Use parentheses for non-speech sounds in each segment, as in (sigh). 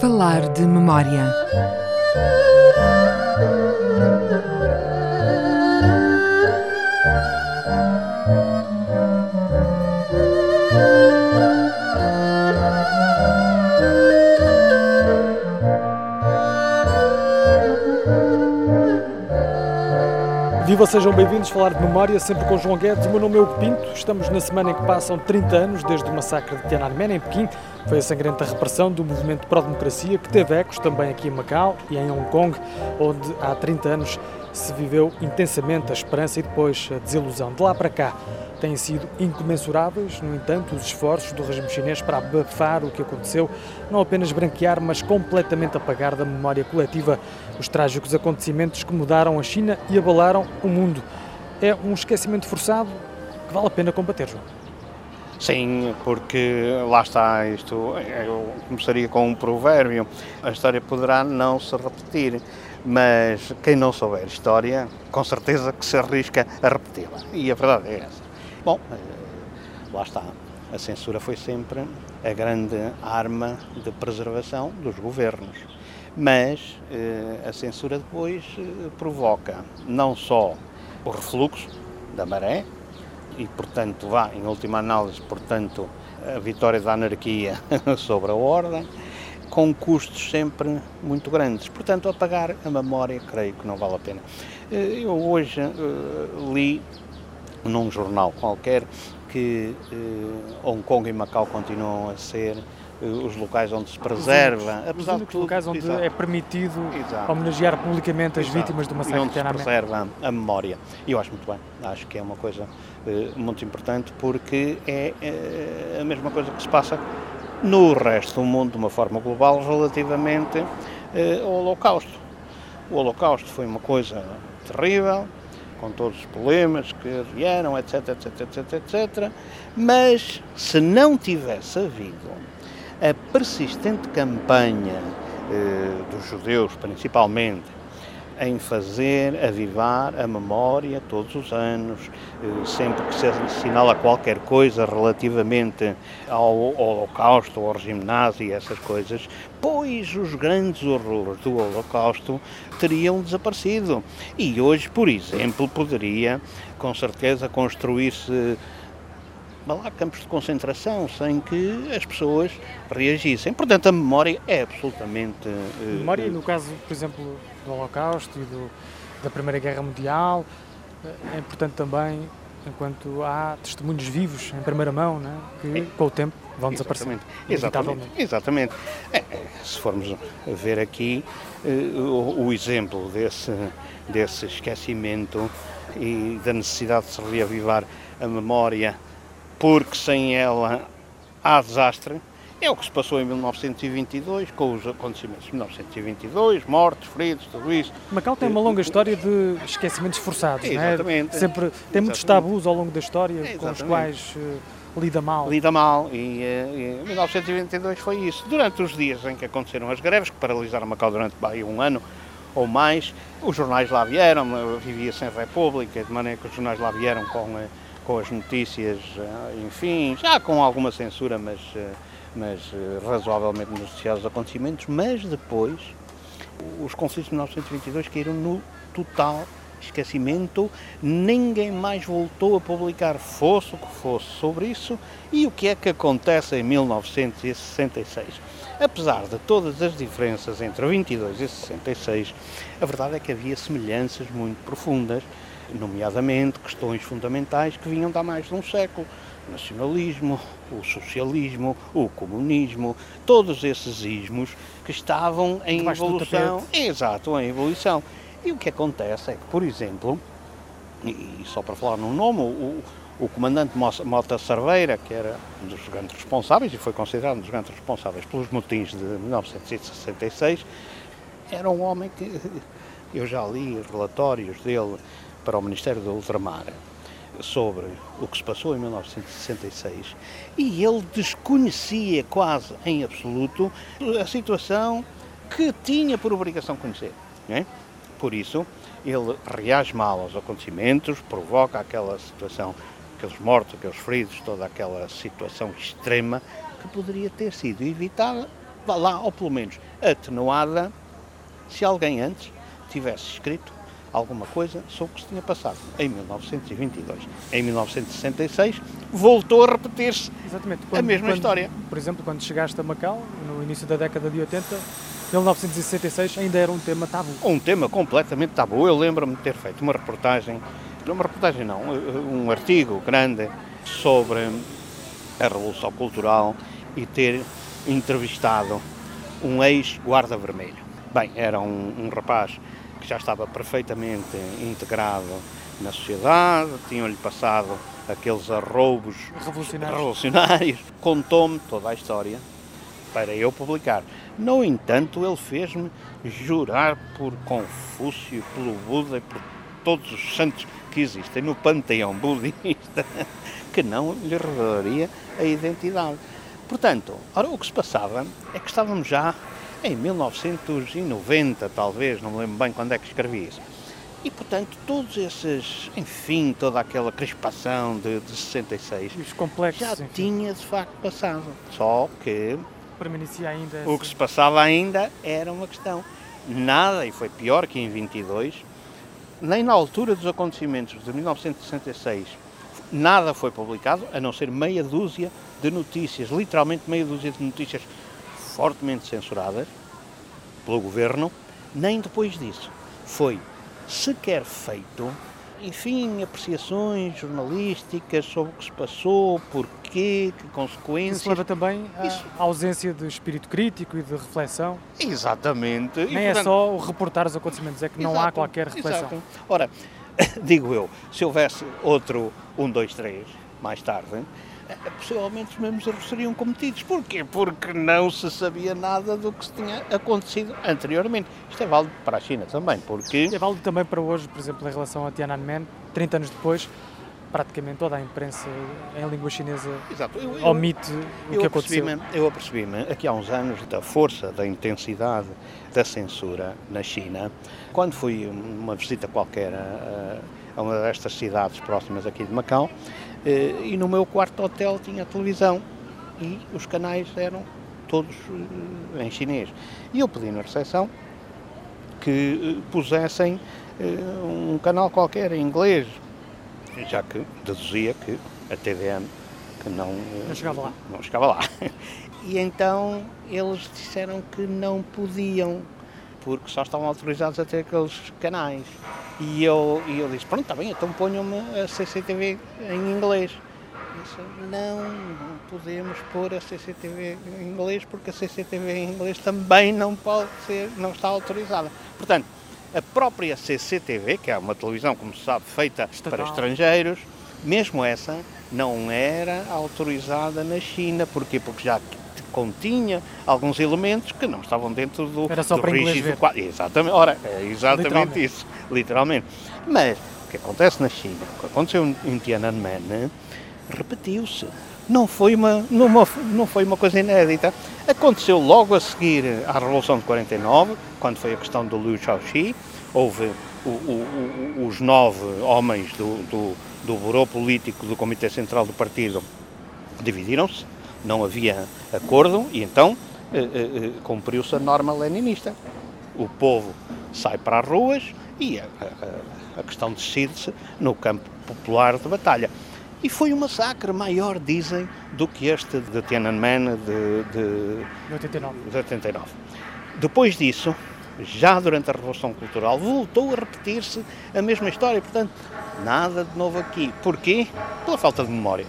Falar de memória. Viva, sejam bem-vindos falar de memória, sempre com João Guedes. O meu nome é Hugo Pinto. Estamos na semana em que passam 30 anos desde o massacre de Tiananmen, em Pequim. Foi a sangrenta repressão do movimento pró-democracia que teve ecos também aqui em Macau e em Hong Kong, onde há 30 anos se viveu intensamente a esperança e depois a desilusão. De lá para cá têm sido incomensuráveis, no entanto, os esforços do regime chinês para abafar o que aconteceu, não apenas branquear, mas completamente apagar da memória coletiva os trágicos acontecimentos que mudaram a China e abalaram o mundo. É um esquecimento forçado que vale a pena combater, João. Sim, porque lá está isto. Eu começaria com um provérbio: a história poderá não se repetir, mas quem não souber história, com certeza que se arrisca a repeti-la. E a verdade é essa. Bom, eh, lá está. A censura foi sempre a grande arma de preservação dos governos. Mas eh, a censura depois eh, provoca não só o refluxo da maré, e, portanto, vá, em última análise, portanto, a vitória da anarquia (laughs) sobre a ordem, com custos sempre muito grandes. Portanto, apagar a memória, creio que não vale a pena. Eu hoje uh, li num jornal qualquer que uh, Hong Kong e Macau continuam a ser os locais onde se preserva, os apesar de tudo, locais onde exato, é permitido exato, homenagear publicamente as exato, vítimas do massacre e onde se preserva a memória. E eu acho muito bem, acho que é uma coisa uh, muito importante porque é a mesma coisa que se passa no resto do mundo de uma forma global relativamente ao Holocausto. O Holocausto foi uma coisa terrível, com todos os problemas que vieram, etc, etc, etc, etc. Mas se não tivesse havido a persistente campanha eh, dos judeus, principalmente, em fazer avivar a memória todos os anos, eh, sempre que se assinala qualquer coisa relativamente ao Holocausto, ao regime nazi e essas coisas, pois os grandes horrores do Holocausto teriam desaparecido. E hoje, por exemplo, poderia com certeza construir-se lá, campos de concentração sem que as pessoas reagissem. Portanto, a memória é absolutamente. Uh, memória, no caso, por exemplo, do Holocausto e do, da Primeira Guerra Mundial, é importante também enquanto há testemunhos vivos em primeira mão né, que é. com o tempo vão desaparecer. Exatamente. Exatamente. É, se formos ver aqui o, o, exemplo desse, desse esquecimento e da necessidade de se reavivar a memória porque sem ela há desastre. É o que se passou em 1922, com os acontecimentos de 1922, mortos, feridos, tudo isso. Macau tem uma longa história de esquecimentos forçados, Exatamente. Não é? Sempre, tem muitos tabus ao longo da história Exatamente. com os quais uh, lida mal. Lida mal, e, uh, e 1922 foi isso. Durante os dias em que aconteceram as greves, que paralisaram Macau durante bem, um ano ou mais, os jornais lá vieram, vivia-se em República, de maneira que os jornais lá vieram com... Uh, com as notícias, eh, enfim, já com alguma censura, mas, eh, mas eh, razoavelmente noticiados os acontecimentos, mas depois os conflitos de 1922 caíram no total esquecimento, ninguém mais voltou a publicar, fosse o que fosse, sobre isso. E o que é que acontece em 1966? Apesar de todas as diferenças entre 22 e 66, a verdade é que havia semelhanças muito profundas nomeadamente questões fundamentais que vinham de há mais de um século. O nacionalismo, o socialismo, o comunismo, todos esses ismos que estavam em Debaixo evolução. Exato, em evolução. E o que acontece é que, por exemplo, e só para falar num nome, o, o comandante Mota Cerveira, que era um dos grandes responsáveis e foi considerado um dos grandes responsáveis pelos motins de 1966, era um homem que eu já li relatórios dele para o Ministério do Ultramar, sobre o que se passou em 1966 e ele desconhecia quase em absoluto a situação que tinha por obrigação conhecer. É? Por isso, ele reage mal aos acontecimentos, provoca aquela situação, aqueles mortos, aqueles feridos, toda aquela situação extrema que poderia ter sido evitada, lá, ou pelo menos atenuada, se alguém antes tivesse escrito alguma coisa sobre o que se tinha passado em 1922. Em 1966 voltou a repetir-se a mesma quando, história. Por exemplo, quando chegaste a Macau, no início da década de 80, 1966 ainda era um tema tabu. Um tema completamente tabu. Eu lembro-me de ter feito uma reportagem, uma reportagem não, um artigo grande sobre a Revolução Cultural e ter entrevistado um ex-guarda vermelho. Bem, era um, um rapaz que já estava perfeitamente integrado na sociedade, tinham-lhe passado aqueles arroubos revolucionários. revolucionários. Contou-me toda a história para eu publicar. No entanto, ele fez-me jurar por Confúcio, pelo Buda e por todos os santos que existem no panteão budista (laughs) que não lhe revelaria a identidade. Portanto, ora, o que se passava é que estávamos já em 1990, talvez, não me lembro bem quando é que escrevi isso. E, portanto, todos esses, enfim, toda aquela crispação de, de 66 Os complexos, já enfim. tinha de facto passado. Só que Permanecia ainda. o que se passava ainda era uma questão. Nada, e foi pior que em 22, nem na altura dos acontecimentos de 1966, nada foi publicado, a não ser meia dúzia de notícias, literalmente meia dúzia de notícias fortemente censuradas pelo governo, nem depois disso foi sequer feito, enfim, apreciações jornalísticas sobre o que se passou, porquê, que consequências. Isso leva também à Isso. ausência de espírito crítico e de reflexão. Exatamente. E, Nem é portanto, só o reportar os acontecimentos, é que não há qualquer reflexão. exato. Ora, (laughs) digo eu, se houvesse outro 1, 2, 3 mais tarde, possivelmente os mesmos erros seriam cometidos. Porquê? Porque não se sabia nada do que se tinha acontecido anteriormente. Isto é válido para a China também, porque... É válido também para hoje, por exemplo, em relação a Tiananmen, 30 anos depois, praticamente toda a imprensa em língua chinesa Exato. Eu, eu- omite o eu que aconteceu. Eu apercebi-me aqui há uns anos da força, da intensidade da censura na China, quando fui uma visita qualquer a, a uma destas cidades próximas aqui de Macau, eh, e no meu quarto hotel tinha televisão e os canais eram todos eh, em chinês. E eu pedi na recepção que eh, pusessem eh, um canal qualquer em inglês, já que deduzia que a TDM que não, eh, Não chegava lá. não chegava lá. (laughs) E então eles disseram que não podiam, porque só estavam autorizados a ter aqueles canais. E eu, e eu disse, pronto, está bem, então ponham-me a CCTV em inglês. Eu disse, não, não podemos pôr a CCTV em inglês, porque a CCTV em inglês também não pode ser, não está autorizada. Portanto, a própria CCTV, que é uma televisão, como se sabe, feita Estatal. para estrangeiros, mesmo essa não era autorizada na China. Porquê? Porque já continha alguns elementos que não estavam dentro do, Era só do para rígido quadro. Exatamente, ora, é exatamente Literalmente. isso, literalmente. Mas o que acontece na China, o que aconteceu em Tiananmen, né, repetiu-se. Não foi, uma, não, uma- não foi uma coisa inédita. Aconteceu logo a seguir à Revolução de 49, quando foi a questão do Liu Shaoxi. Houve o- o- o- os nove homens do, do, do Burô Político do Comitê Central do Partido dividiram-se, não havia acordo e então eh, eh, eh, cumpriu-se a norma leninista. O povo sai para as ruas e a, a- a questão decide-se no campo popular de batalha. E foi um massacre maior, dizem, do que este de Tiananmen de, de, Em 89. de 89. Depois disso, já durante a Revolução Cultural, voltou a repetir-se a mesma história. Portanto, nada de novo aqui. Porquê? Pela falta de memória.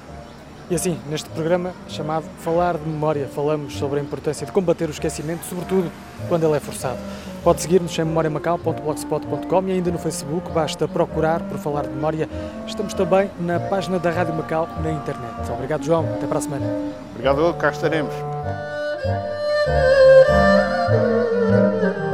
E assim, neste programa chamado Falar de Memória, falamos sobre a importância de combater o esquecimento, sobretudo quando ele é forçado. Pode seguir-nos em memoriamacau.blogspot.com e ainda no Facebook, basta procurar por Falar de Memória. Estamos também na página da Rádio Macau na internet. Obrigado, João. Até para a semana. Obrigado, cá estaremos. Thank you.